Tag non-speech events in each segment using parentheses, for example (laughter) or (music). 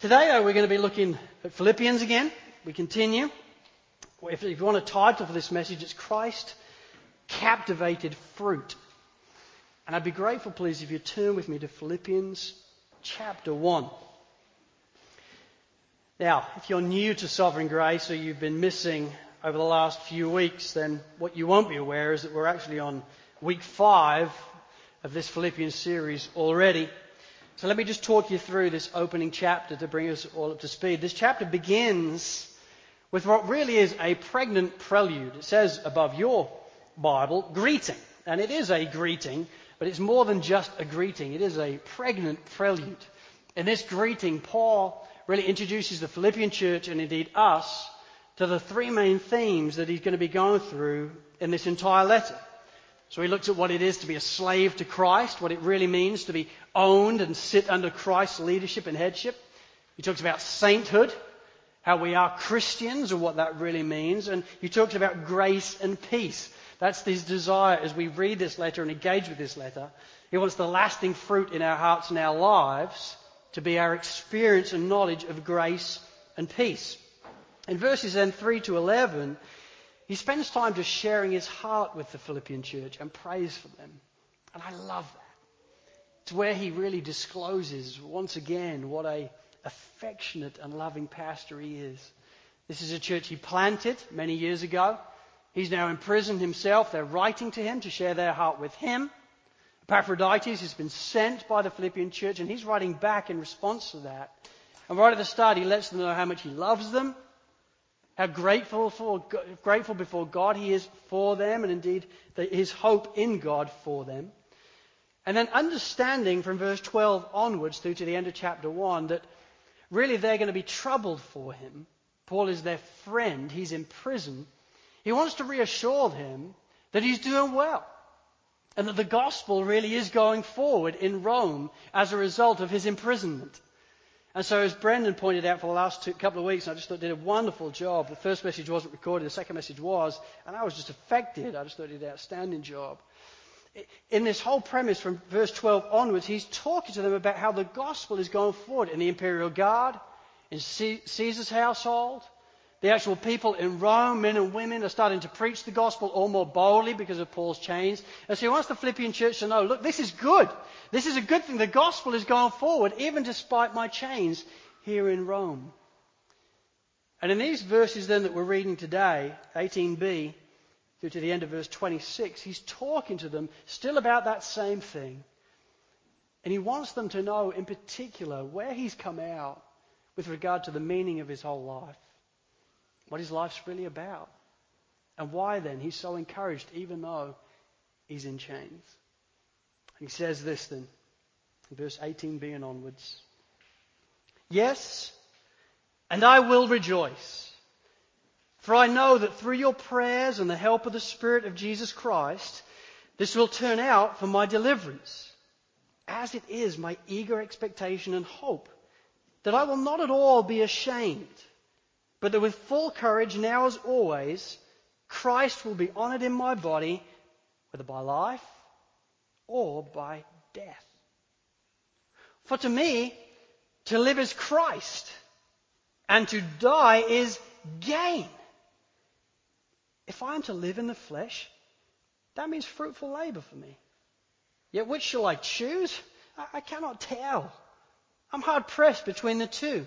Today, though, we're going to be looking at Philippians again. We continue. If you want a title for this message, it's Christ Captivated Fruit. And I'd be grateful, please, if you turn with me to Philippians chapter 1. Now, if you're new to Sovereign Grace or you've been missing over the last few weeks, then what you won't be aware is that we're actually on week five of this Philippians series already. So let me just talk you through this opening chapter to bring us all up to speed. This chapter begins with what really is a pregnant prelude. It says above your Bible, greeting. And it is a greeting, but it's more than just a greeting. It is a pregnant prelude. In this greeting, Paul really introduces the Philippian church and indeed us to the three main themes that he's going to be going through in this entire letter. So he looks at what it is to be a slave to Christ, what it really means to be owned and sit under Christ's leadership and headship. He talks about sainthood, how we are Christians and what that really means. And he talks about grace and peace. That's his desire as we read this letter and engage with this letter. He wants the lasting fruit in our hearts and our lives to be our experience and knowledge of grace and peace. In verses then 3 to 11, he spends time just sharing his heart with the Philippian church and prays for them. And I love that. It's where he really discloses once again what a affectionate and loving pastor he is. This is a church he planted many years ago. He's now in prison himself. They're writing to him to share their heart with him. Epaphroditus has been sent by the Philippian church, and he's writing back in response to that. And right at the start, he lets them know how much he loves them, how grateful, for, grateful before God he is for them, and indeed his hope in God for them. And then understanding from verse 12 onwards through to the end of chapter 1 that really they're going to be troubled for him. Paul is their friend, he's in prison. He wants to reassure him that he's doing well and that the gospel really is going forward in Rome as a result of his imprisonment. And so, as Brendan pointed out for the last two, couple of weeks, I just thought did a wonderful job. The first message wasn't recorded, the second message was, and I was just affected. I just thought he did an outstanding job. In this whole premise from verse 12 onwards, he's talking to them about how the gospel is going forward in the imperial guard, in Caesar's household, the actual people in Rome, men and women, are starting to preach the gospel all more boldly because of Paul's chains. And so he wants the Philippian church to know look, this is good. This is a good thing. The gospel is going forward, even despite my chains here in Rome. And in these verses then that we're reading today, 18b through to the end of verse 26, he's talking to them still about that same thing. And he wants them to know in particular where he's come out with regard to the meaning of his whole life what his life's really about. And why then he's so encouraged even though he's in chains. He says this then, verse 18b and onwards. Yes, and I will rejoice. For I know that through your prayers and the help of the Spirit of Jesus Christ, this will turn out for my deliverance, as it is my eager expectation and hope that I will not at all be ashamed but that with full courage, now as always, Christ will be honored in my body, whether by life or by death. For to me, to live is Christ, and to die is gain. If I am to live in the flesh, that means fruitful labor for me. Yet which shall I choose? I, cannot tell. I'm hard pressed between the two.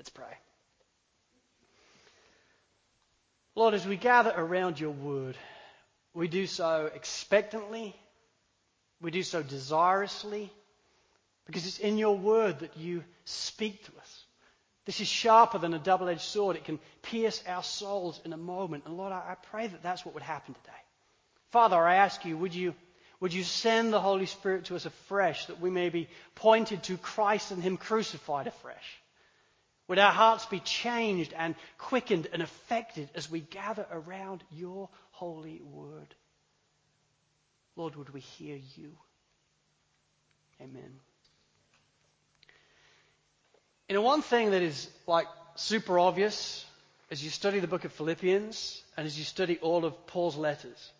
Let's pray. Lord, as we gather around your word, we do so expectantly, we do so desirously, because it's in your word that you speak to us. This is sharper than a double edged sword. It can pierce our souls in a moment. And Lord, I, pray that that's what would happen today. Father, I ask you, would you, Would you send the Holy Spirit to us afresh that we may be pointed to Christ and Him crucified afresh? Would our hearts be changed and quickened and affected as we gather around your holy word? Lord, would we hear you? Amen. You know, one thing that is like super obvious as you study the book of Philippians and as you study all of Paul's letters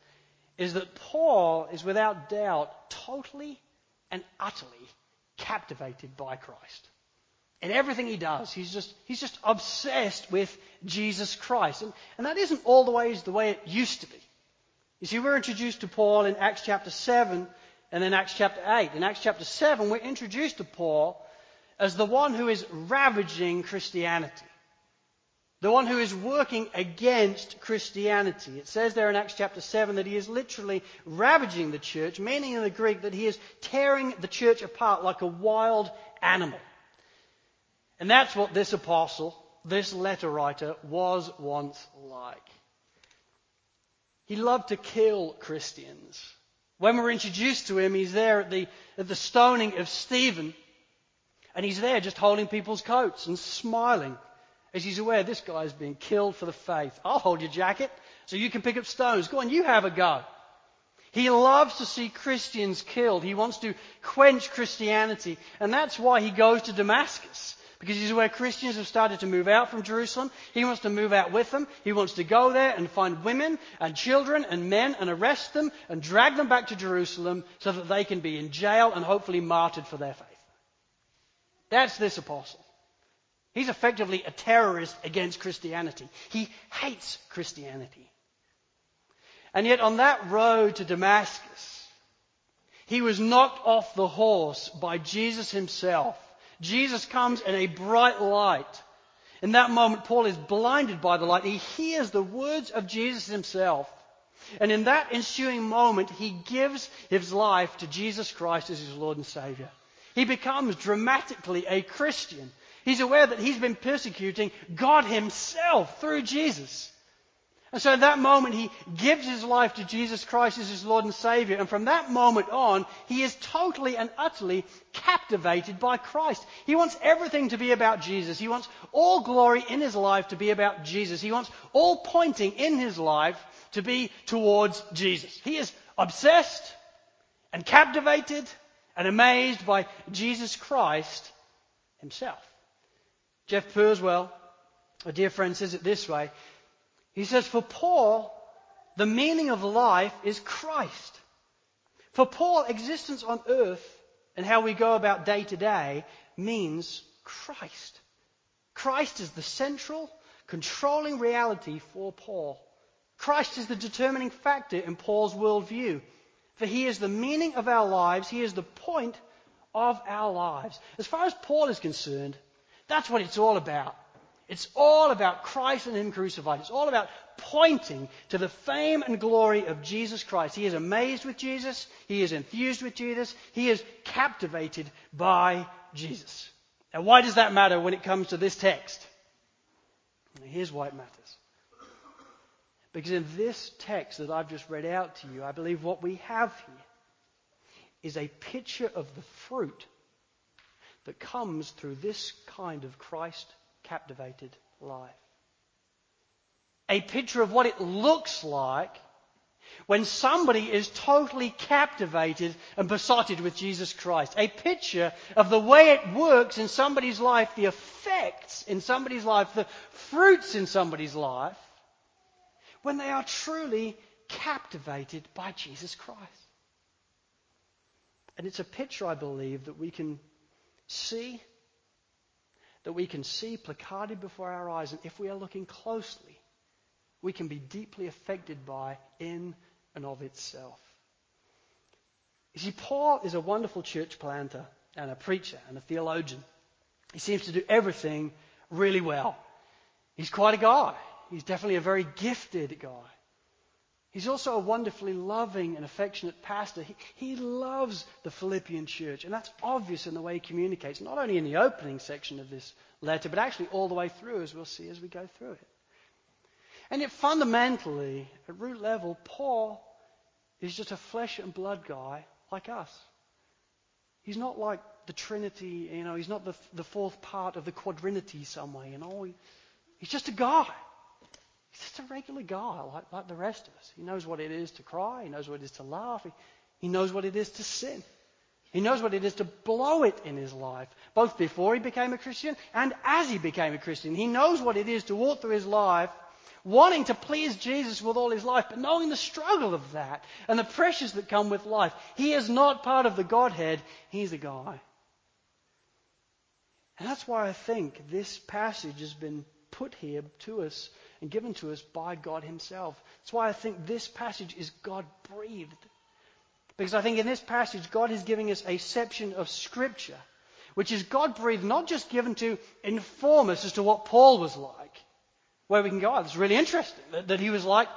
is that Paul is without doubt totally and utterly captivated by Christ. In everything he does, he's just, he's just obsessed with Jesus Christ. And, and that isn't always the way it used to be. You see, we're introduced to Paul in Acts chapter 7 and then Acts chapter 8. In Acts chapter 7, we're introduced to Paul as the one who is ravaging Christianity. The one who is working against Christianity. It says there in Acts chapter 7 that he is literally ravaging the church, meaning in the Greek that he is tearing the church apart like a wild animal. And that's what this apostle, this letter writer, was once like. He loved to kill Christians. When we're introduced to him, he's there at the, at the stoning of Stephen. And he's there just holding people's coats and smiling as he's aware this guy is being killed for the faith. I'll hold your jacket so you can pick up stones. Go on, you have a go. He loves to see Christians killed. He wants to quench Christianity. And that's why he goes to Damascus. Because he's where Christians have started to move out from Jerusalem. He wants to move out with them. He wants to go there and find women and children and men and arrest them and drag them back to Jerusalem so that they can be in jail and hopefully martyred for their faith. That's this apostle. He's effectively a terrorist against Christianity. He hates Christianity. And yet on that road to Damascus, he was knocked off the horse by Jesus himself Jesus comes in a bright light. In that moment, Paul is blinded by the light. He hears the words of Jesus himself. And in that ensuing moment, he gives his life to Jesus Christ as his Lord and Savior. He becomes dramatically a Christian. He's aware that he's been persecuting God himself through Jesus. And so at that moment, he gives his life to Jesus Christ as his Lord and Savior. And from that moment on, he is totally and utterly captivated by Christ. He wants everything to be about Jesus. He wants all glory in his life to be about Jesus. He wants all pointing in his life to be towards Jesus. He is obsessed and captivated and amazed by Jesus Christ himself. Jeff Purswell, a dear friend, says it this way. He says, For Paul, the meaning of life is Christ. For Paul, existence on earth and how we go about day to day means Christ. Christ is the central, controlling reality for Paul. Christ is the determining factor in Paul's worldview. For he is the meaning of our lives, he is the point of our lives. As far as Paul is concerned, that's what it's all about. It's all about Christ and Him crucified. It's all about pointing to the fame and glory of Jesus Christ. He is amazed with Jesus. He is infused with Jesus. He is captivated by Jesus. Now, why does that matter when it comes to this text? Here's why it matters. Because in this text that I've just read out to you, I believe what we have here is a picture of the fruit that comes through this kind of Christ captivated life. A picture of what it looks like when somebody is totally captivated and besotted with Jesus Christ. A picture of the way it works in somebody's life, the effects in somebody's life, the fruits in somebody's life, when they are truly captivated by Jesus Christ. And it's a picture, I believe, that we can see that we can see placarded before our eyes, and if we are looking closely, we can be deeply affected by in and of itself. You see, Paul is a wonderful church planter and a preacher and a theologian. He seems to do everything really well. He's quite a guy. He's definitely a very gifted guy. He's also a wonderfully loving and affectionate pastor. He, he, loves the Philippian church, and that's obvious in the way he communicates, not only in the opening section of this letter, but actually all the way through, as we'll see as we go through it. And yet, fundamentally, at root level, Paul is just a flesh and blood guy like us. He's not like the Trinity, you know, he's not the, the fourth part of the quadrinity somewhere, you know. He, he's just a guy. He's just a regular guy like, like the rest of us. He knows what it is to cry. He knows what it is to laugh. He, he knows what it is to sin. He knows what it is to blow it in his life, both before he became a Christian and as he became a Christian. He knows what it is to walk through his life wanting to please Jesus with all his life, but knowing the struggle of that and the pressures that come with life. He is not part of the Godhead, he's a guy. And that's why I think this passage has been put here to us and given to us by God Himself. That's why I think this passage is God breathed. Because I think in this passage, God is giving us a section of Scripture, which is God breathed, not just given to inform us as to what Paul was like, where we can go, oh, it's really interesting that, that he was like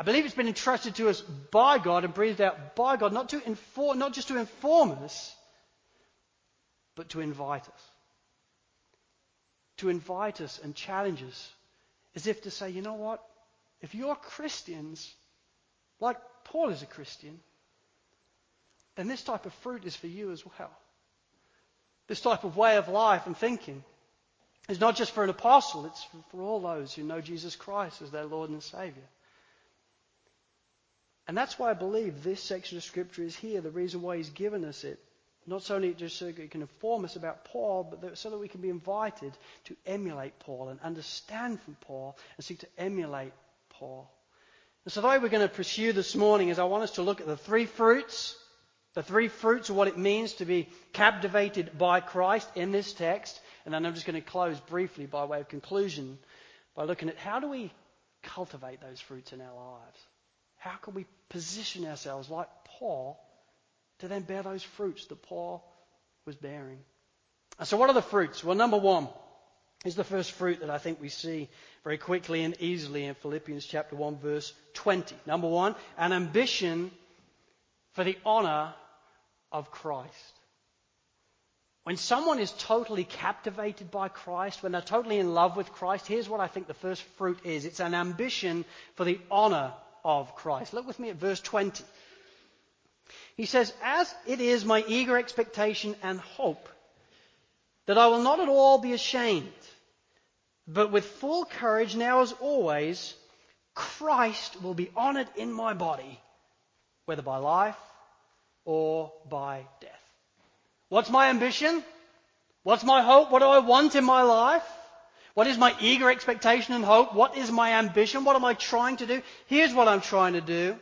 I believe it's been entrusted to us by God and breathed out by God, not, to inform, not just to inform us, but to invite us. To invite us and challenge us, as if to say, you know what? If you're Christians, like Paul is a Christian, then this type of fruit is for you as well. This type of way of life and thinking is not just for an apostle, it's for all those who know Jesus Christ as their Lord and Savior. And that's why I believe this section of Scripture is here, the reason why He's given us it. Not only just so it can inform us about Paul, but so that we can be invited to emulate Paul and understand from Paul and seek to emulate Paul. And so the way we're going to pursue this morning is I want us to look at the three fruits, the three fruits of what it means to be captivated by Christ in this text. And then I'm just going to close briefly by way of conclusion by looking at how do we cultivate those fruits in our lives? How can we position ourselves like Paul to then bear those fruits that Paul was bearing? So, what are the fruits? Well, number one is the first fruit that I think we see very quickly and easily in Philippians chapter 1, verse 20. Number one, an ambition for the honor of Christ. When someone is totally captivated by Christ, when they're totally in love with Christ, here's what I think the first fruit is it's an ambition for the honor of Christ. Look with me at verse 20. He says, As it is my eager expectation and hope that I will not at all be ashamed but with full courage, now as always, Christ will be honored in my body, whether by life or by death. What's my ambition? What's my hope? What do I want in my life? What is my eager expectation and hope? What is my ambition? What am I trying to do? Here's what I'm trying to do.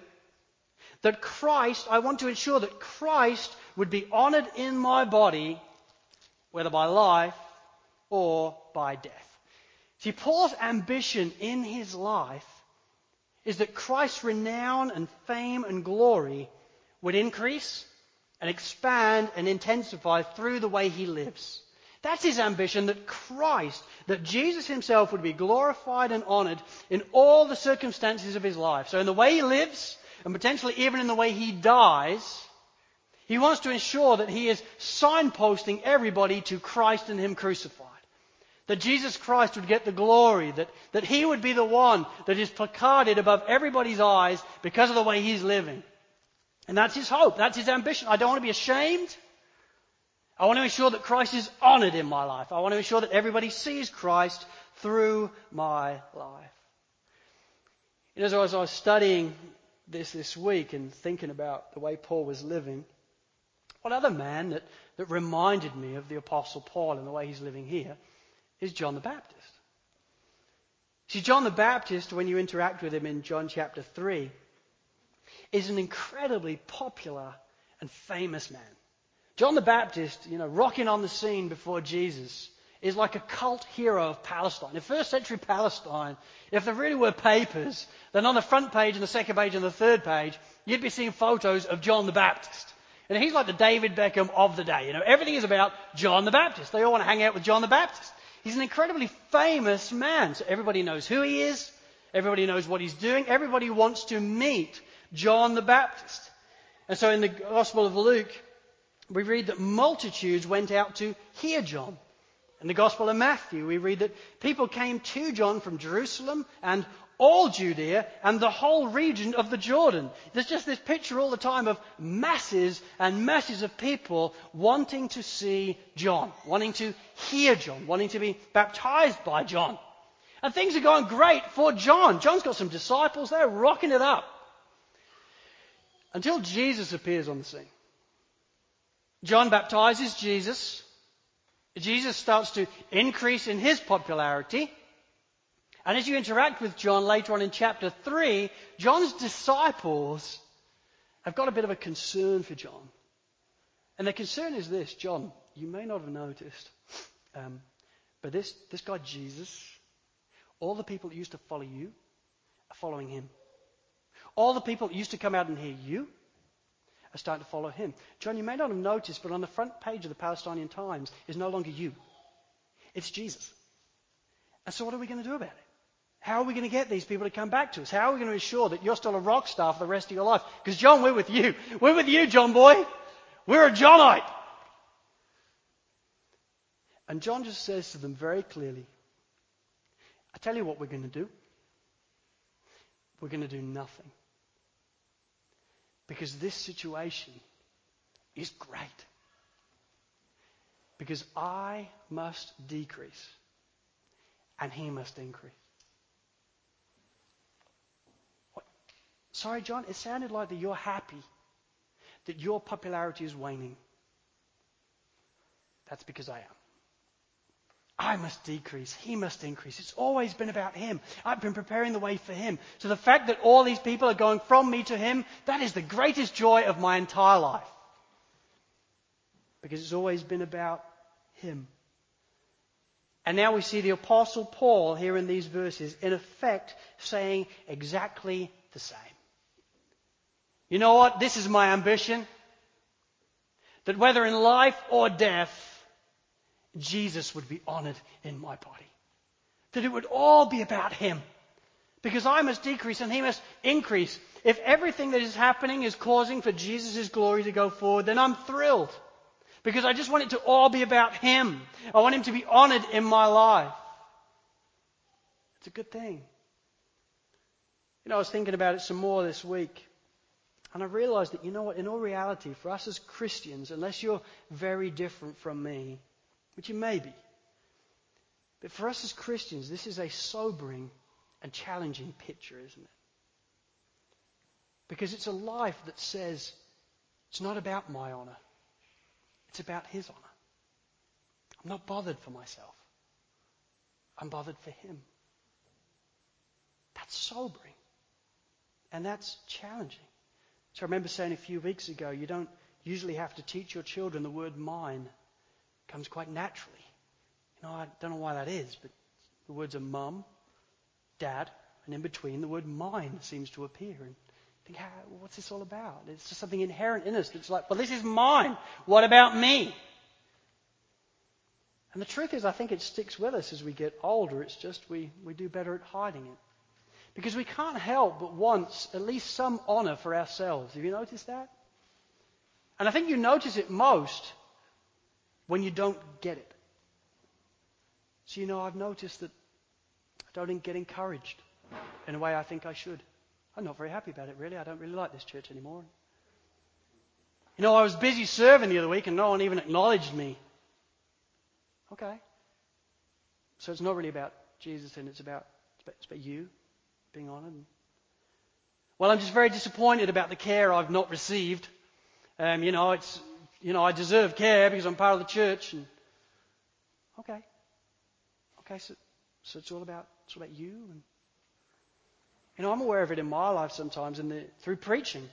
That Christ, I want to ensure that Christ would be honored in my body, whether by life or by death. See, Paul's ambition in his life is that Christ's renown and fame and glory would increase and expand and intensify through the way he lives. That's his ambition that Christ, that Jesus himself would be glorified and honored in all the circumstances of his life. So in the way he lives, and potentially even in the way he dies, he wants to ensure that he is signposting everybody to Christ and him crucified. That Jesus Christ would get the glory, that, that he would be the one that is placarded above everybody's eyes because of the way he's living. And that's his hope, that's his ambition. I don't want to be ashamed. I want to ensure that Christ is honored in my life. I want to ensure that everybody sees Christ through my life. You know, as I was studying this this week and thinking about the way Paul was living, one other man that, that reminded me of the Apostle Paul and the way he's living here is John the Baptist. See, John the Baptist, when you interact with him in John chapter 3, is an incredibly popular and famous man. John the Baptist, you know, rocking on the scene before Jesus, is like a cult hero of Palestine. In first century Palestine, if there really were papers, then on the front page and the second page and the third page, you'd be seeing photos of John the Baptist. And he's like the David Beckham of the day. You know, everything is about John the Baptist. They all want to hang out with John the Baptist. He's an incredibly famous man. So everybody knows who he is. Everybody knows what he's doing. Everybody wants to meet John the Baptist. And so in the Gospel of Luke, we read that multitudes went out to hear John. In the Gospel of Matthew, we read that people came to John from Jerusalem and all Judea and the whole region of the Jordan. There's just this picture all the time of masses and masses of people wanting to see John, wanting to hear John, wanting to be baptized by John. And things are going great for John. John's got some disciples, they're rocking it up. Until Jesus appears on the scene. John baptizes Jesus. Jesus starts to increase in his popularity. And as you interact with John later on in chapter 3, John's disciples have got a bit of a concern for John. And their concern is this John, you may not have noticed, um, but this, this guy Jesus, all the people that used to follow you are following him. All the people that used to come out and hear you are starting to follow him. John, you may not have noticed, but on the front page of the Palestinian Times is no longer you. It's Jesus. And so what are we going to do about it? How are we going to get these people to come back to us? How are we going to ensure that you're still a rock star for the rest of your life? Because, John, we're with you. We're with you, John boy. We're a Johnite. And John just says to them very clearly, I tell you what we're going to do. We're going to do nothing. Because this situation is great. Because I must decrease and he must increase. Sorry, John, it sounded like that you're happy, that your popularity is waning. That's because I am. I must decrease. He must increase. It's always been about Him. I've been preparing the way for Him. So the fact that all these people are going from me to Him, that is the greatest joy of my entire life. Because it's always been about Him. And now we see the Apostle Paul here in these verses, in effect, saying exactly the same. You know what? This is my ambition. That whether in life or death, Jesus would be honored in my body. That it would all be about Him. Because I must decrease and He must increase. If everything that is happening is causing for Jesus' glory to go forward, then I'm thrilled. Because I just want it to all be about Him. I want Him to be honored in my life. It's a good thing. You know, I was thinking about it some more this week. And I realized that, you know what, in all reality, for us as Christians, unless you're very different from me, which it may be, but for us as Christians, this is a sobering and challenging picture, isn't it? Because it's a life that says, it's not about my honor, it's about His honor. I'm not bothered for myself, I'm bothered for Him. That's sobering, and that's challenging. So I remember saying a few weeks ago, you don't usually have to teach your children the word mine. Comes quite naturally. You know, I don't know why that is, but the words are mum, dad, and in between the word mine seems to appear. And think, what's this all about? It's just something inherent in us that's like, well, this is mine. What about me? And the truth is, I think it sticks with us as we get older. It's just we, we do better at hiding it. Because we can't help but want at least some honor for ourselves. Have you noticed that? And I think you notice it most when you don't get it. So, you know, I've noticed that I don't get encouraged in a way I think I should. I'm not very happy about it, really. I don't really like this church anymore. You know, I was busy serving the other week and no one even acknowledged me. Okay. So it's not really about Jesus and it's about, it's about, you being honoured. Well, I'm just very disappointed about the care I've not received. Um, you know, it's you know I deserve care because I'm part of the church. And okay, okay, so so it's all about it's all about you. And you know, I'm aware of it in my life sometimes, and through preaching.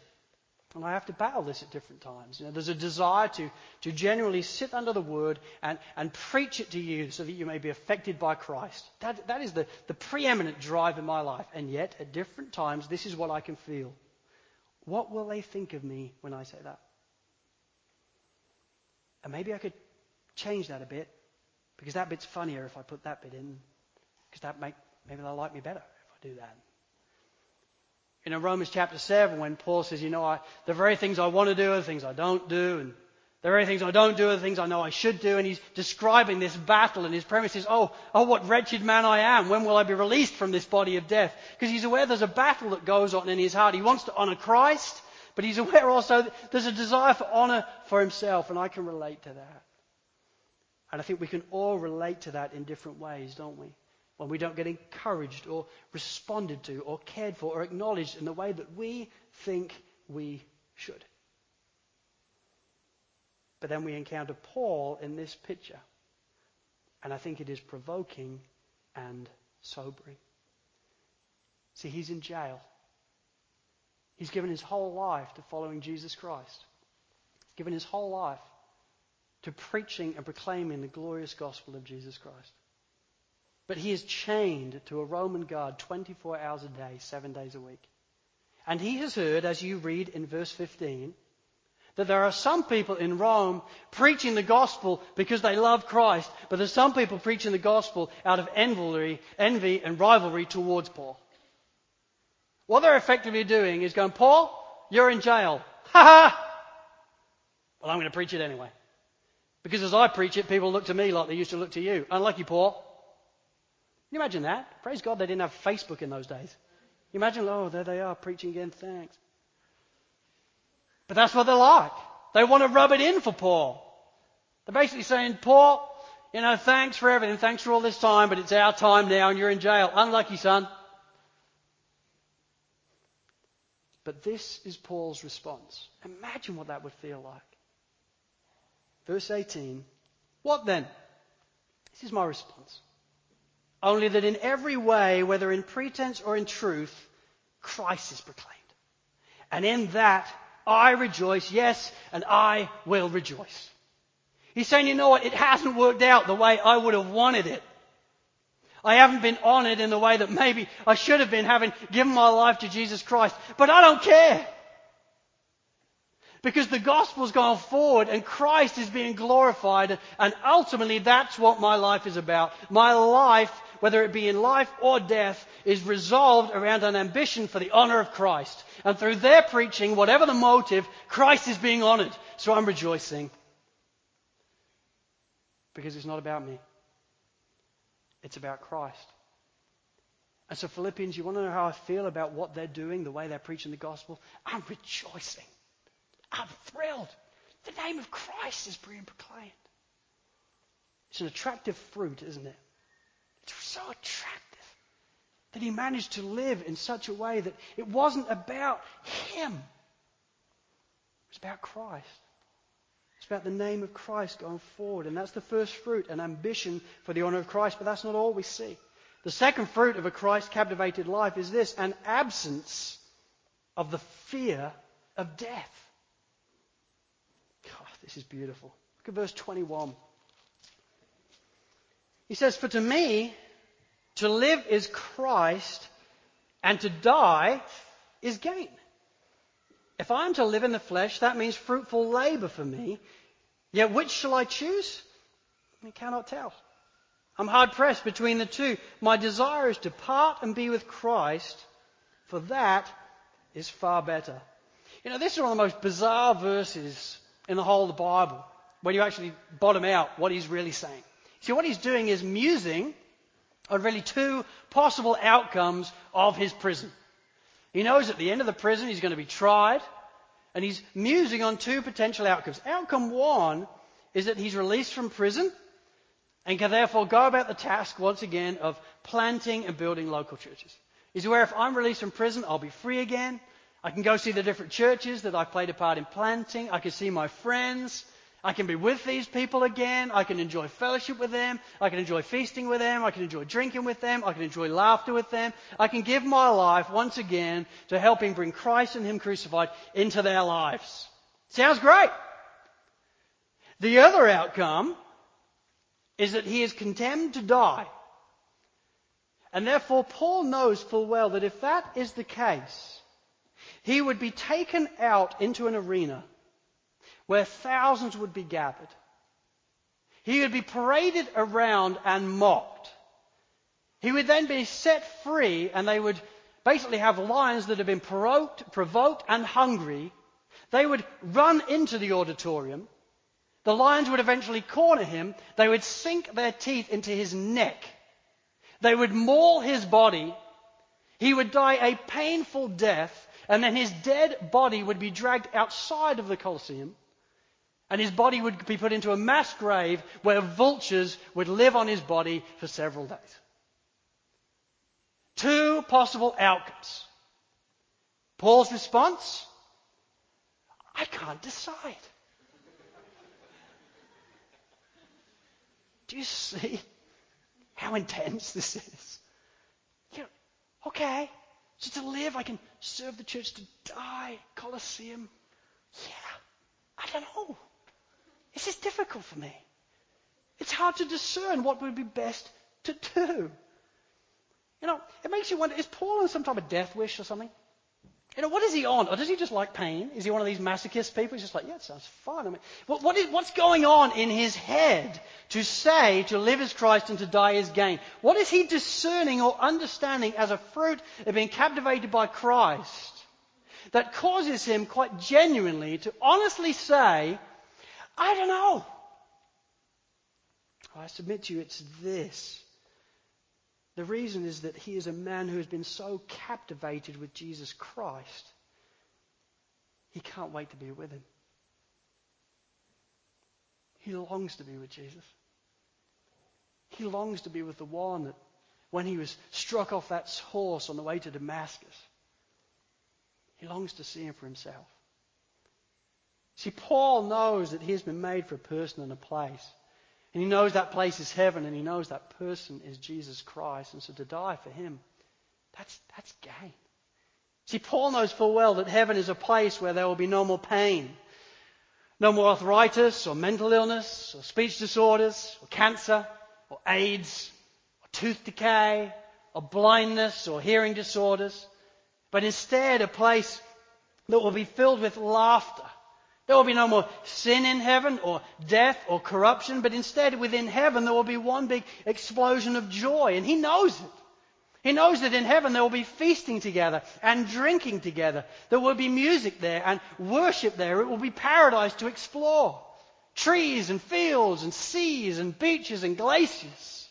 And I have to battle this at different times. You know, there's a desire to, to generally sit under the word and, and preach it to you so that you may be affected by Christ. That, that is the, the preeminent drive in my life. And yet, at different times, this is what I can feel. What will they think of me when I say that? And maybe I could change that a bit because that bit's funnier if I put that bit in. Because that make, maybe they'll like me better if I do that. Know, Romans chapter 7, when Paul says, you know, I, the very things I want to do are the things I don't do, and The very things I don't do are the things I know I should do. And he's describing this battle and his premise is, oh, oh, what wretched man I am. When will I be released from this body of death? Because he's aware there's a battle that goes on in his heart. He wants to honor Christ, but he's aware also there's a desire for honor for himself. And I can relate to that. And I think we can all relate to that in different ways, don't we? When we don't get encouraged or responded to or cared for or acknowledged in the way that we think we should. But then we encounter Paul in this picture. And I think it is provoking and sobering. See, he's in jail. He's given his whole life to following Jesus Christ. He's given his whole life to preaching and proclaiming the glorious gospel of Jesus Christ. But he is chained to a Roman guard 24 hours a day, seven days a week. And he has heard, as you read in verse 15, that there are some people in Rome preaching the gospel because they love Christ, but there's some people preaching the gospel out of envy, envy and rivalry towards Paul. What they're effectively doing is going, Paul, you're in jail. Ha ha! Well, I'm going to preach it anyway. Because as I preach it, people look to me like they used to look to you. Unlucky Paul. Can you imagine that? Praise God they didn't have Facebook in those days. You imagine, oh, there they are preaching again, thanks. But that's what they're like. They want to rub it in for Paul. They're basically saying, Paul, you know, thanks for everything. Thanks for all this time, but it's our time now and you're in jail. Unlucky, son. But this is Paul's response. Imagine what that would feel like. Verse 18. What then? This is my response. Only that in every way, whether in pretense or in truth, Christ is proclaimed. And in that I rejoice, yes, and I will rejoice. He's saying, you know what, it hasn't worked out the way I would have wanted it. I haven't been honored in the way that maybe I should have been having given my life to Jesus Christ. But I don't care. Because the gospel's gone forward and Christ is being glorified and ultimately that's what my life is about. My life whether it be in life or death, is resolved around an ambition for the honor of Christ. And through their preaching, whatever the motive, Christ is being honored. So I'm rejoicing. Because it's not about me, it's about Christ. And so, Philippians, you want to know how I feel about what they're doing, the way they're preaching the gospel? I'm rejoicing. I'm thrilled. The name of Christ is being proclaimed. It's an attractive fruit, isn't it? It's so attractive that he managed to live in such a way that it wasn't about him. It was about Christ. It's about the name of Christ going forward. And that's the first fruit, an ambition for the honor of Christ. But that's not all we see. The second fruit of a Christ captivated life is this an absence of the fear of death. God, this is beautiful. Look at verse 21. He says, For to me, to live is Christ, and to die is gain. If I am to live in the flesh, that means fruitful labor for me. Yet which shall I choose? I cannot tell. I'm hard pressed between the two. My desire is to part and be with Christ, for that is far better. You know, this is one of the most bizarre verses in the whole of the Bible when you actually bottom out what he's really saying. See, what he's doing is musing on really two possible outcomes of his prison. He knows at the end of the prison he's going to be tried, and he's musing on two potential outcomes. Outcome one is that he's released from prison and can therefore go about the task once again of planting and building local churches. He's aware if I'm released from prison, I'll be free again. I can go see the different churches that I played a part in planting. I can see my friends. I can be with these people again. I can enjoy fellowship with them. I can enjoy feasting with them. I can enjoy drinking with them. I can enjoy laughter with them. I can give my life once again to helping bring Christ and Him crucified into their lives. Sounds great. The other outcome is that he is condemned to die. And therefore, Paul knows full well that if that is the case, he would be taken out into an arena where thousands would be gathered. He would be paraded around and mocked. He would then be set free, and they would basically have lions that have been provoked, provoked and hungry. They would run into the auditorium, The lions would eventually corner him. They would sink their teeth into his neck. They would maul his body. He would die a painful death, and then his dead body would be dragged outside of the Colosseum, and his body would be put into a mass grave where vultures would live on his body for several days. Two possible outcomes. Paul's response I can't decide. Do you see how intense this is? You know, okay, so to live, I can serve the church. To die, Colosseum. Yeah, I don't know. This is difficult for me. It's hard to discern what would be best to do. You know, it makes you wonder is Paul on some type of death wish or something? You know, what is he on? Or does he just like pain? Is he one of these masochist people? He's just like, yeah, it sounds fun. I mean, what, what is, what's going on in his head to say to live as Christ and to die as gain? What is he discerning or understanding as a fruit of being captivated by Christ that causes him quite genuinely to honestly say, I don't know. I submit to you, it's this. The reason is that he is a man who has been so captivated with Jesus Christ, he can't wait to be with him. He longs to be with Jesus. He longs to be with the one that, when he was struck off that horse on the way to Damascus, he longs to see him for himself. See, Paul knows that he has been made for a person and a place. And he knows that place is heaven, and he knows that person is Jesus Christ. And so to die for him, that's, that's gain. See, Paul knows full well that heaven is a place where there will be no more pain, no more arthritis, or mental illness, or speech disorders, or cancer, or AIDS, or tooth decay, or blindness, or hearing disorders, but instead a place that will be filled with laughter there will be no more sin in heaven or death or corruption, but instead within heaven there will be one big explosion of joy. And he knows it. He knows that in heaven there will be feasting together and drinking together. There will be music there and worship there. It will be paradise to explore. Trees and fields and seas and beaches and glaciers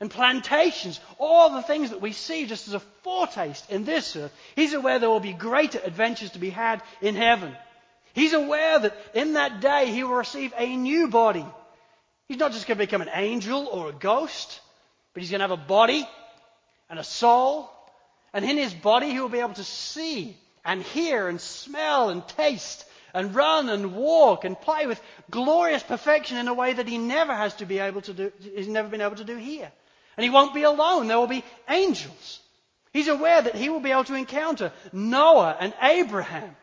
and plantations. All the things that we see just as a foretaste in this earth. He's aware there will be greater adventures to be had in heaven. He's aware that in that day he will receive a new body. He's not just going to become an angel or a ghost, but he's going to have a body and a soul. And in his body he will be able to see and hear and smell and taste and run and walk and play with glorious perfection in a way that he never has to be able to do, he's never been able to do here. And he won't be alone. There will be angels. He's aware that he will be able to encounter Noah and Abraham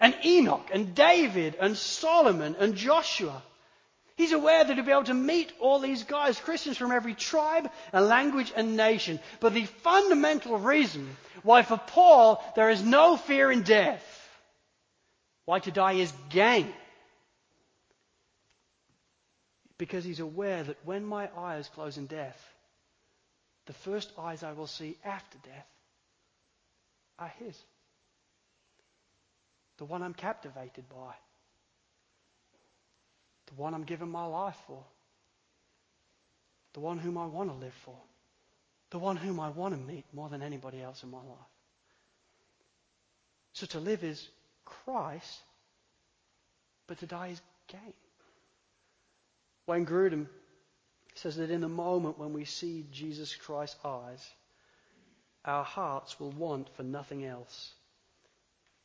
and Enoch and David and Solomon and Joshua. He's aware that he'll be able to meet all these guys, Christians from every tribe and language and nation. But the fundamental reason why for Paul there is no fear in death, why to die is gain. Because he's aware that when my eyes close in death, the first eyes I will see after death are his the one I'm captivated by, the one I'm giving my life for, the one whom I want to live for, the one whom I want to meet more than anybody else in my life. So to live is Christ, but to die is gain. Wayne Grudem says that in the moment when we see Jesus Christ's eyes, our hearts will want for nothing else.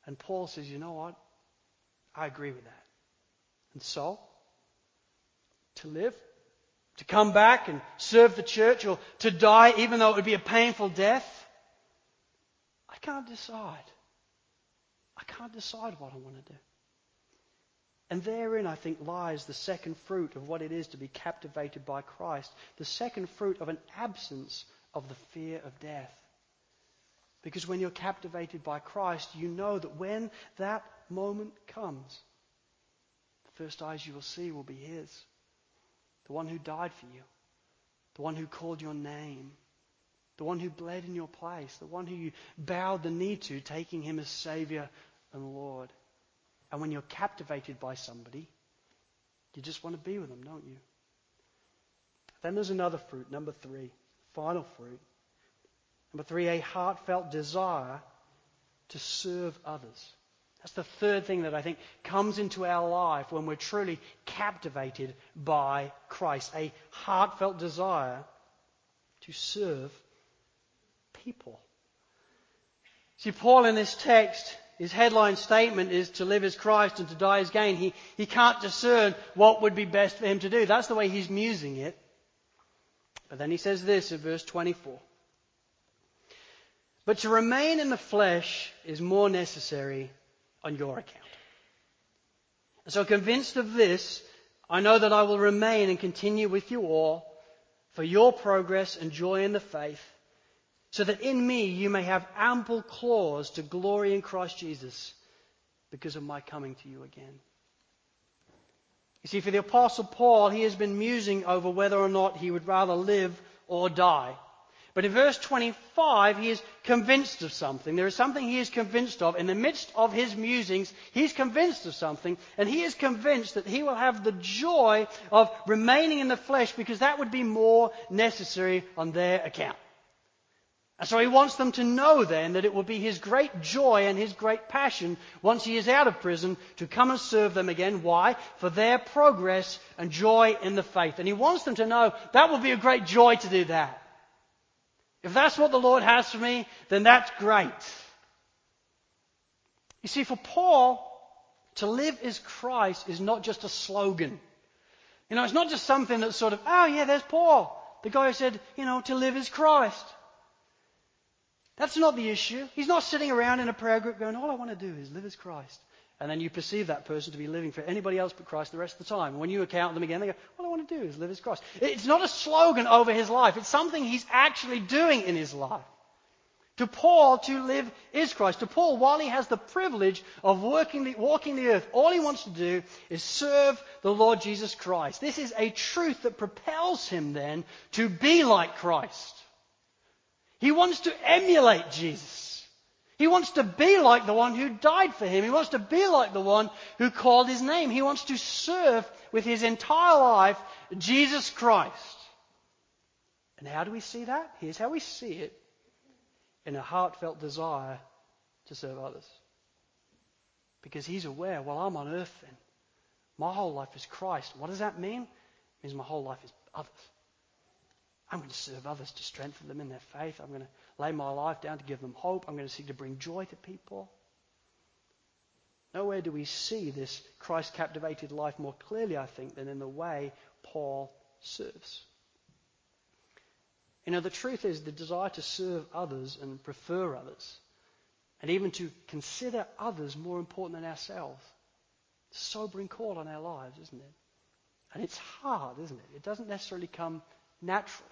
And Paul says, you know what? I agree with that. And so, to live, to come back and serve the church, or to die, even though it would be a painful death, I can't decide. I can't decide what I want to do. And therein, I think, lies the second fruit of what it is to be captivated by Christ. The second fruit of an absence of the fear of death. Because when you're captivated by Christ, you know that when that moment comes, the first eyes you will see will be His. The one who died for you. The one who called your name. The one who bled in your place. The one who you bowed the knee to, taking Him as Savior and Lord. And when you're captivated by somebody, You just want to be with them, don't you? Then there's another fruit, number three, final fruit. Number three, a heartfelt desire to serve others. That's the third thing that I think comes into our life when we're truly captivated by Christ. A heartfelt desire to serve people. See, Paul in this text, his headline statement is to live as Christ and to die as gain. He, he can't discern what would be best for him to do. That's the way he's musing it. But then he says this in verse 24. But to remain in the flesh is more necessary on your account. And so convinced of this, I know that I will remain and continue with you all for your progress and joy in the faith, so that in me you may have ample cause to glory in Christ Jesus because of my coming to you again. You see, for the Apostle Paul, he has been musing over whether or not he would rather live or die. But in verse 25, he is convinced of something. There is something he is convinced of. In the midst of his musings, he's convinced of something, and he is convinced that he will have the joy of remaining in the flesh because that would be more necessary on their account. And so he wants them to know then that it will be his great joy and his great passion once he is out of prison to come and serve them again. Why? For their progress and joy in the faith. And he wants them to know that will be a great joy to do that. If that's what the Lord has for me, then that's great. You see, for Paul, to live as Christ is not just a slogan. You know, it's not just something that's sort of, oh yeah, there's Paul. The guy who said, you know, to live as Christ. That's not the issue. He's not sitting around in a prayer group going, all I want to do is live as Christ. And then you perceive that person to be living for anybody else but Christ the rest of the time. When you account them again, they go, All I want to do is live as Christ. It's not a slogan over his life, it's something he's actually doing in his life. To Paul, to live is Christ. To Paul, while he has the privilege of the, walking the earth, all he wants to do is serve the Lord Jesus Christ. This is a truth that propels him then to be like Christ. He wants to emulate Jesus. He wants to be like the one who died for him. He wants to be like the one who called his name. He wants to serve with his entire life Jesus Christ. And how do we see that? Here's how we see it in a heartfelt desire to serve others. Because he's aware, well, I'm on earth then. My whole life is Christ. What does that mean? It means my whole life is others. I'm going to serve others to strengthen them in their faith. I'm going to lay my life down to give them hope. I'm going to seek to bring joy to people. Nowhere do we see this Christ captivated life more clearly, I think, than in the way Paul serves. You know, the truth is the desire to serve others and prefer others, and even to consider others more important than ourselves. It's a sobering call on our lives, isn't it? And it's hard, isn't it? It doesn't necessarily come naturally.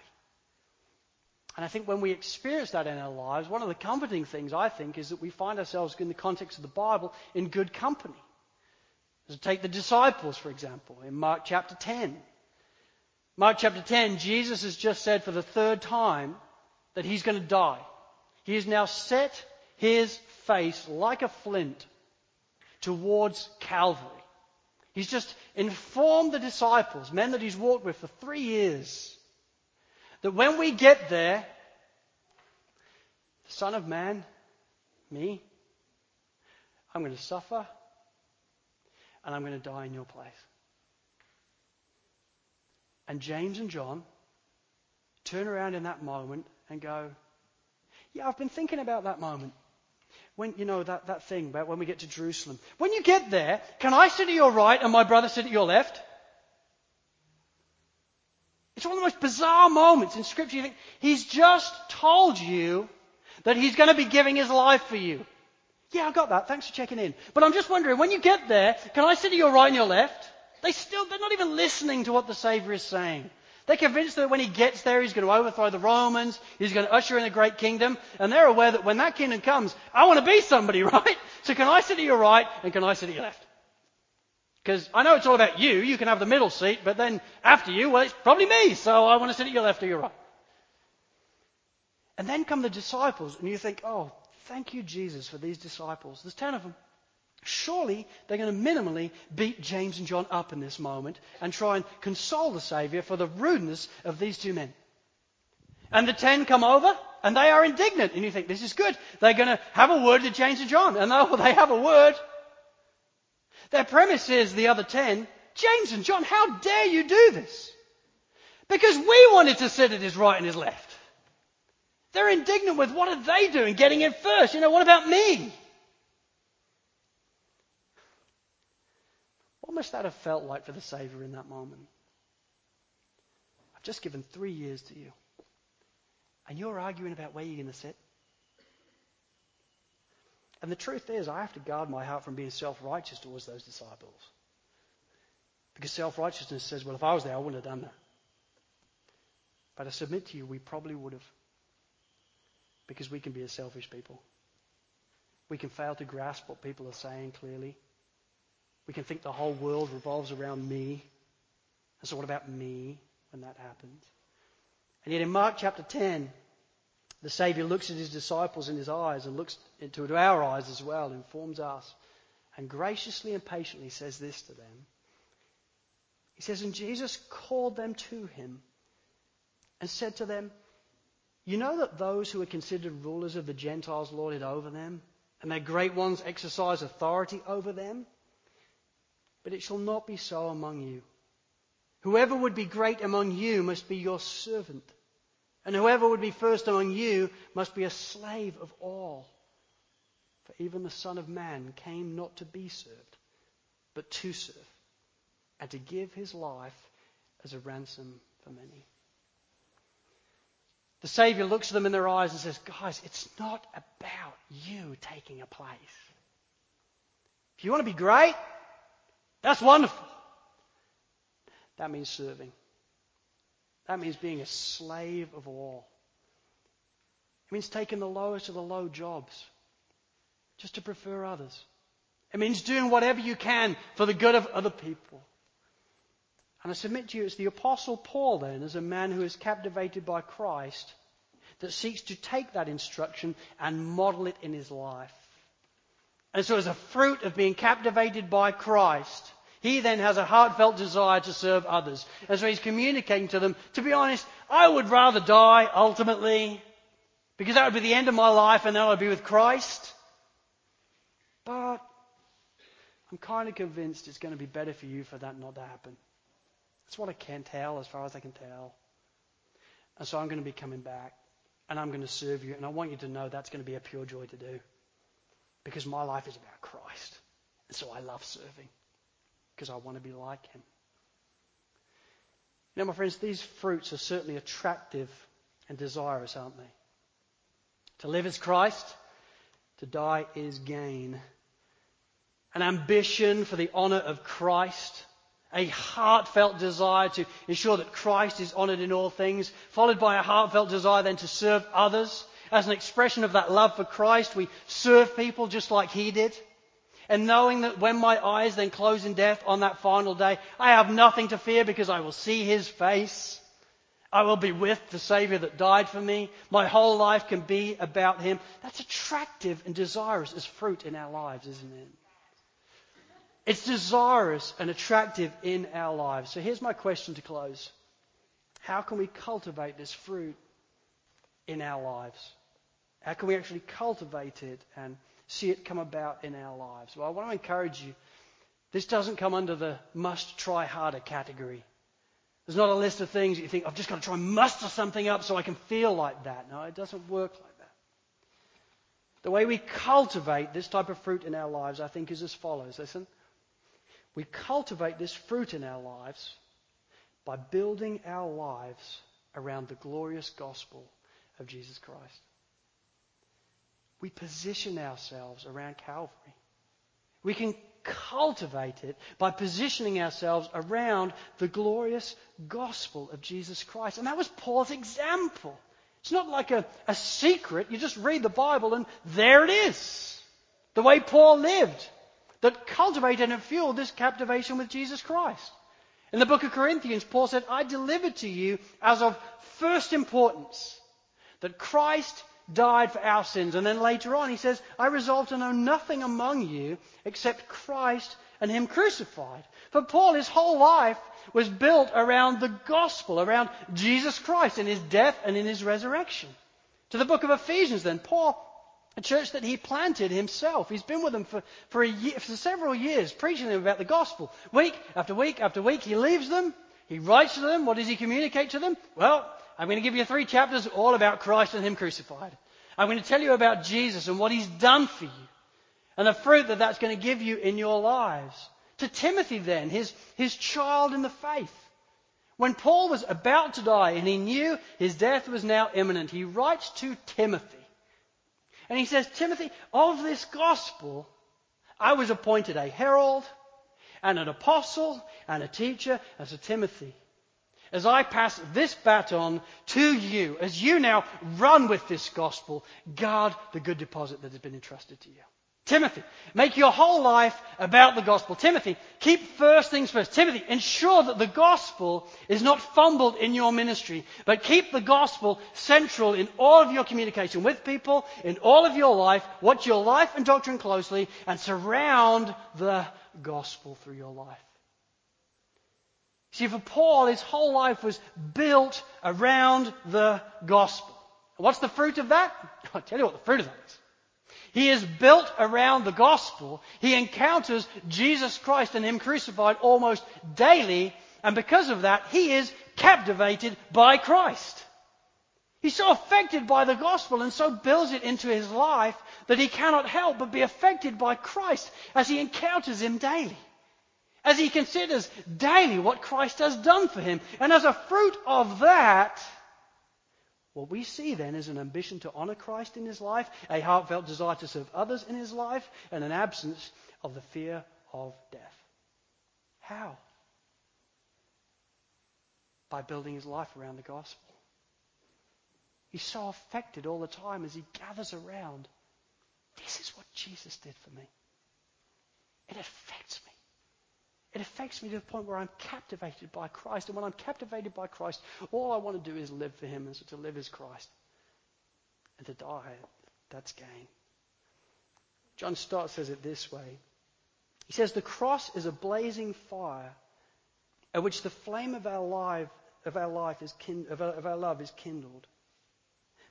And I think when we experience that in our lives, one of the comforting things, I think, is that we find ourselves in the context of the Bible in good company. So take the disciples, for example, in Mark chapter 10. Mark chapter 10, Jesus has just said for the third time that he's going to die. He has now set his face like a flint towards Calvary. He's just informed the disciples, men that he's walked with for three years, that when we get there, the Son of Man, me, I'm going to suffer and I'm going to die in your place. And James and John turn around in that moment and go, Yeah, I've been thinking about that moment. When, you know, that, that thing about when we get to Jerusalem. When you get there, can I sit at your right and my brother sit at your left? It's one of the most bizarre moments in Scripture. You think, he's just told you that he's going to be giving his life for you. Yeah, I got that. Thanks for checking in. But I'm just wondering, when you get there, can I sit to your right and your left? They still, they're not even listening to what the Savior is saying. They're convinced that when he gets there, he's going to overthrow the Romans, he's going to usher in a great kingdom, and they're aware that when that kingdom comes, I want to be somebody, (laughs) right? So can I sit at your right and can I sit at your left? Because I know it's all about you. You can have the middle seat, but then after you, well, it's probably me. So I want to sit at your left or your right. And then come the disciples, and you think, oh, thank you, Jesus, for these disciples. There's ten of them. Surely they're going to minimally beat James and John up in this moment and try and console the Saviour for the rudeness of these two men. And the ten come over and they are indignant. And you think, this is good. They're going to have a word to James and John. And oh, they have a word. Their premise is the other ten, James and John, how dare you do this? Because we wanted to sit at his right and his left. They're indignant with what are they doing getting in first? You know, what about me? What must that have felt like for the Savior in that moment? I've just given three years to you. And you're arguing about where you're going to sit? And the truth is, I have to guard my heart from being self righteous towards those disciples. Because self righteousness says, well, if I was there, I wouldn't have done that. But I submit to you, we probably would have. Because we can be a selfish people. We can fail to grasp what people are saying clearly. We can think the whole world revolves around me. And so, what about me when that happens? And yet, in Mark chapter 10, the Saviour looks at his disciples in his eyes and looks into our eyes as well, informs us, and graciously and patiently says this to them. He says, And Jesus called them to him and said to them, You know that those who are considered rulers of the Gentiles lord it over them, and their great ones exercise authority over them? But it shall not be so among you. Whoever would be great among you must be your servant, and whoever would be first among you must be a slave of all. For even the Son of Man came not to be served, but to serve, and to give his life as a ransom for many. The Savior looks at them in their eyes and says, Guys, it's not about you taking a place. If you want to be great, that's wonderful. That means serving. That means being a slave of all. It means taking the lowest of the low jobs just to prefer others. It means doing whatever you can for the good of other people. And I submit to you, it's the Apostle Paul, then, as a man who is captivated by Christ, that seeks to take that instruction and model it in his life. And so, as a fruit of being captivated by Christ, he then has a heartfelt desire to serve others. And so he's communicating to them, to be honest, I would rather die ultimately, because that would be the end of my life and then I'd be with Christ. But I'm kind of convinced it's going to be better for you for that not to happen. That's what I can tell as far as I can tell. And so I'm going to be coming back and I'm going to serve you. And I want you to know that's going to be a pure joy to do. Because my life is about Christ. And so I love serving because I want to be like him. Now, my friends, these fruits are certainly attractive and desirous, aren't they? To live is Christ, to die is gain. An ambition for the honor of Christ, a heartfelt desire to ensure that Christ is honored in all things, followed by a heartfelt desire then to serve others as an expression of that love for Christ, we serve people just like He did. And knowing that when my eyes then close in death on that final day, I have nothing to fear because I will see His face. I will be with the Savior that died for me. My whole life can be about Him. That's attractive and desirous as fruit in our lives, isn't it? It's desirous and attractive in our lives. So here's my question to close How can we cultivate this fruit in our lives? How can we actually cultivate it and see it come about in our lives? Well, I want to encourage you. This doesn't come under the must try harder category. There's not a list of things that you think, I've just got to try and muster something up so I can feel like that. No, it doesn't work like that. The way we cultivate this type of fruit in our lives, I think, is as follows. Listen. We cultivate this fruit in our lives by building our lives around the glorious gospel of Jesus Christ we position ourselves around Calvary. We can cultivate it by positioning ourselves around the glorious gospel of Jesus Christ. And that was Paul's example. It's not like a, a secret. You just read the Bible and there it is. The way Paul lived that cultivated and fueled this captivation with Jesus Christ. In the book of Corinthians, Paul said, I delivered to you as of first importance that Christ died for our sins. And then later on, he says, I resolve to know nothing among you except Christ and Him crucified. For Paul, his whole life was built around the gospel, around Jesus Christ in His death and in His resurrection. To the book of Ephesians, then, Paul, a church that he planted himself. He's been with them for, for, year, for several years, preaching them about the gospel. Week after week after week, he leaves them. He writes to them. What does he communicate to them? Well, I'm going to give you three chapters all about Christ and Him crucified. I'm going to tell you about Jesus and what He's done for you and the fruit that that's going to give you in your lives. To Timothy, then, his, his child in the faith. When Paul was about to die and he knew his death was now imminent, he writes to Timothy. And he says, Timothy, of this gospel, I was appointed a herald and an apostle and a teacher as a Timothy as I pass this baton to you, as you now run with this gospel, guard the good deposit that has been entrusted to you. Timothy, make your whole life about the gospel. Timothy, keep first things first. Timothy, ensure that the gospel is not fumbled in your ministry, but keep the gospel central in all of your communication with people, in all of your life. Watch your life and doctrine closely and surround the gospel through your life. See, for Paul, his whole life was built around the gospel. What's the fruit of that? (laughs) I'll tell you what the fruit of that is. He is built around the gospel. He encounters Jesus Christ and Him crucified almost daily, and because of that, he is captivated by Christ. He's so affected by the gospel and so builds it into his life that he cannot help but be affected by Christ as he encounters Him daily as he considers daily what Christ has done for him. And as a fruit of that, what we see then is an ambition to honor Christ in his life, a heartfelt desire to serve others in his life, and an absence of the fear of death. How? By building his life around the gospel. He's so affected all the time as he gathers around. This is what Jesus did for me. It affects me. It affects me to the point where I'm captivated by Christ. And when I'm captivated by Christ, all I want to do is live for Him. And so to live is Christ. And to die, that's gain. John Stott says it this way He says, The cross is a blazing fire at which the flame of our life, of our, life is of, our, of our love is kindled.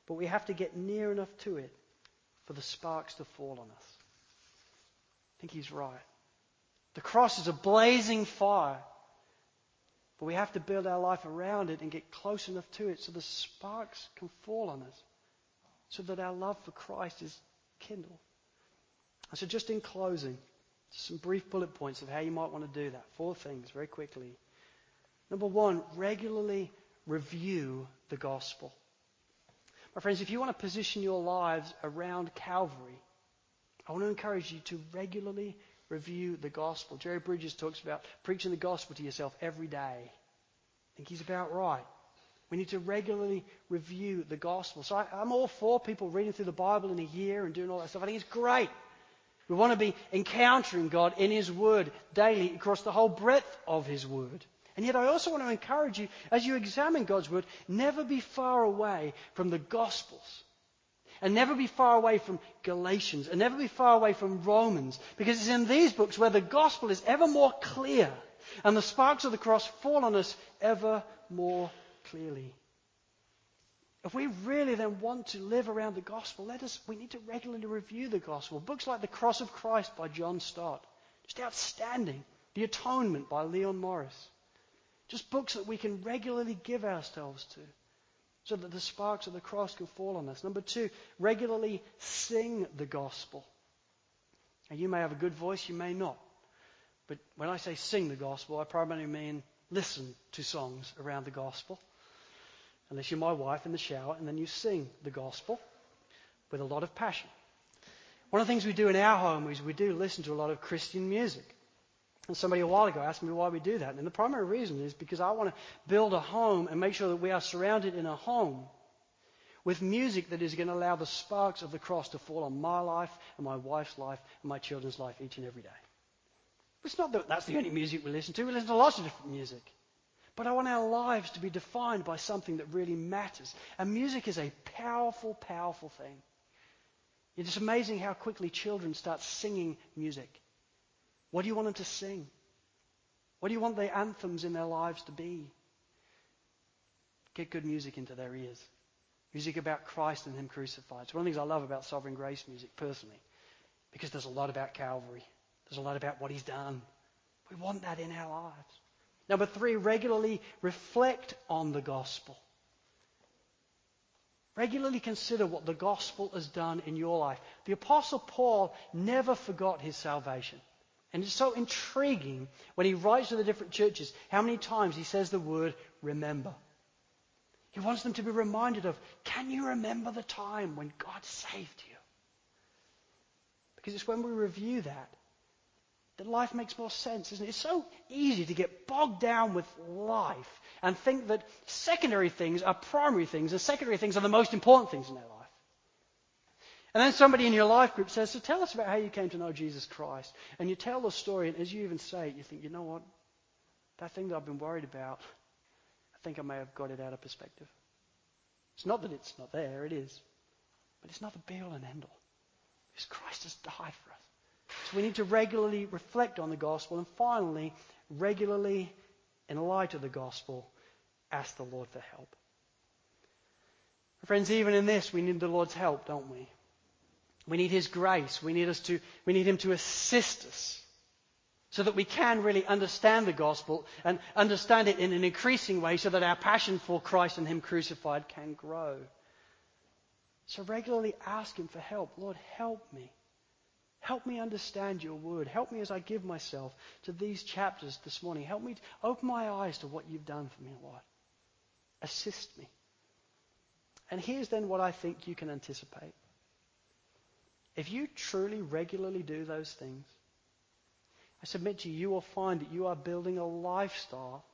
But we have to get near enough to it for the sparks to fall on us. I think he's right. The cross is a blazing fire. But we have to build our life around it and get close enough to it so the sparks can fall on us, so that our love for Christ is kindled. And so, just in closing, just some brief bullet points of how you might want to do that. Four things, very quickly. Number one, regularly review the gospel. My friends, if you want to position your lives around Calvary, I want to encourage you to regularly review the gospel. Jerry Bridges talks about preaching the gospel to yourself every day. I think he's about right. We need to regularly review the gospel. So I, am all for people reading through the Bible in a year and doing all that stuff. I think it's great. We want to be encountering God in His Word daily across the whole breadth of His Word. And yet, I also want to encourage you, as you examine God's Word, never be far away from the Gospels and never be far away from Galatians and never be far away from Romans because it's in these books where the gospel is ever more clear and the sparks of the cross fall on us ever more clearly. If we really then want to live around the gospel, let us, we need to regularly review the gospel. Books like The Cross of Christ by John Stott, just outstanding. The Atonement by Leon Morris. Just books that we can regularly give ourselves to so that the sparks of the cross can fall on us. Number two, regularly sing the gospel. Now, you may have a good voice, you may not. But when I say sing the gospel, I primarily mean listen to songs around the gospel. Unless you're my wife in the shower, and then you sing the gospel with a lot of passion. One of the things we do in our home is we do listen to a lot of Christian music. And somebody a while ago asked me why we do that. And the primary reason is because I want to build a home and make sure that we are surrounded in a home with music that is going to allow the sparks of the cross to fall on my life and my wife's life and my children's life each and every day. It's not that that's the only music we listen to. We listen to lots of different music. But I want our lives to be defined by something that really matters. And music is a powerful, powerful thing. It's amazing how quickly children start singing music. What do you want them to sing? What do you want the anthems in their lives to be? Get good music into their ears. Music about Christ and Him crucified. It's one of the things I love about Sovereign Grace music personally, because there's a lot about Calvary. There's a lot about what He's done. We want that in our lives. Number three, regularly reflect on the gospel. Regularly consider what the gospel has done in your life. The Apostle Paul never forgot his salvation. And it's so intriguing when he writes to the different churches how many times he says the word remember. He wants them to be reminded of can you remember the time when God saved you? Because it's when we review that that life makes more sense, isn't it? It's so easy to get bogged down with life and think that secondary things are primary things and secondary things are the most important things in our life. And then somebody in your life group says, So tell us about how you came to know Jesus Christ. And you tell the story, and as you even say it, you think, You know what? That thing that I've been worried about, I think I may have got it out of perspective. It's not that it's not there, it is. But it's not the be all and end all. Because Christ has died for us. So we need to regularly reflect on the gospel. And finally, regularly, in light of the gospel, ask the Lord for help. Friends, even in this, we need the Lord's help, don't we? We need His grace. We need, us to, we need Him to assist us so that we can really understand the gospel and understand it in an increasing way so that our passion for Christ and Him crucified can grow. So regularly ask Him for help. Lord, help me. Help me understand your word. Help me as I give myself to these chapters this morning. Help me open my eyes to what you've done for me, Lord. Assist me. And here's then what I think you can anticipate. If you truly regularly do those things, I submit to you, you will find that you are building a lifestyle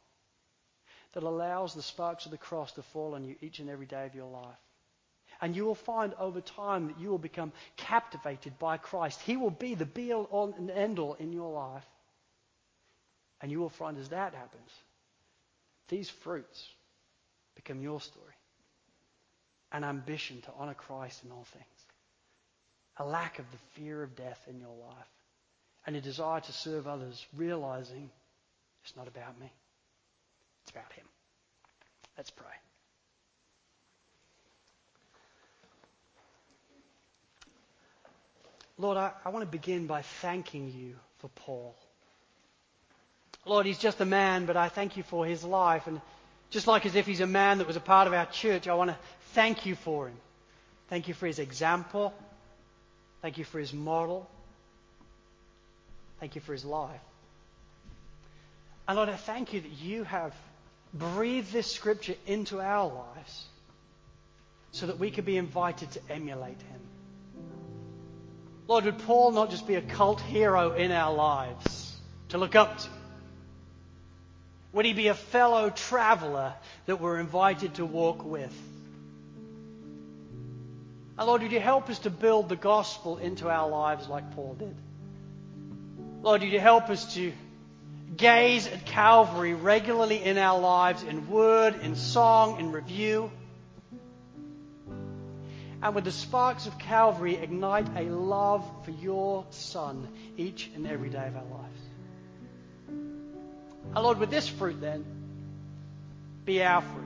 that allows the sparks of the cross to fall on you each and every day of your life. And you will find over time that you will become captivated by Christ. He will be the be all and end all in your life. And you will find as that happens, these fruits become your story. An ambition to honor Christ in all things. A lack of the fear of death in your life. And a desire to serve others, realizing it's not about me. It's about Him. Let's pray. Lord, I, I want to begin by thanking you for Paul. Lord, he's just a man, but I thank you for his life. And just like as if he's a man that was a part of our church, I want to thank you for him. Thank you for his example. Thank you for his model. Thank you for his life. And Lord, I thank you that you have breathed this scripture into our lives so that we could be invited to emulate him. Lord, would Paul not just be a cult hero in our lives to look up to? Would he be a fellow traveler that we're invited to walk with? And Lord, would you help us to build the gospel into our lives like Paul did? Lord, would you help us to gaze at Calvary regularly in our lives in word, in song, in review? and with the sparks of Calvary, ignite a love for your Son each and every day of our lives. And Lord, with this fruit then, be our fruit.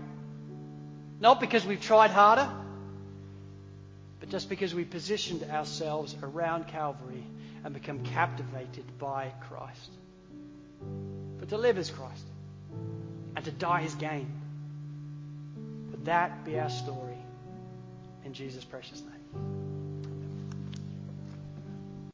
Not because we've tried harder, but just because we positioned ourselves around Calvary and become captivated by Christ. But to live as Christ and to die as gain. Would that be our story? In Jesus' precious name.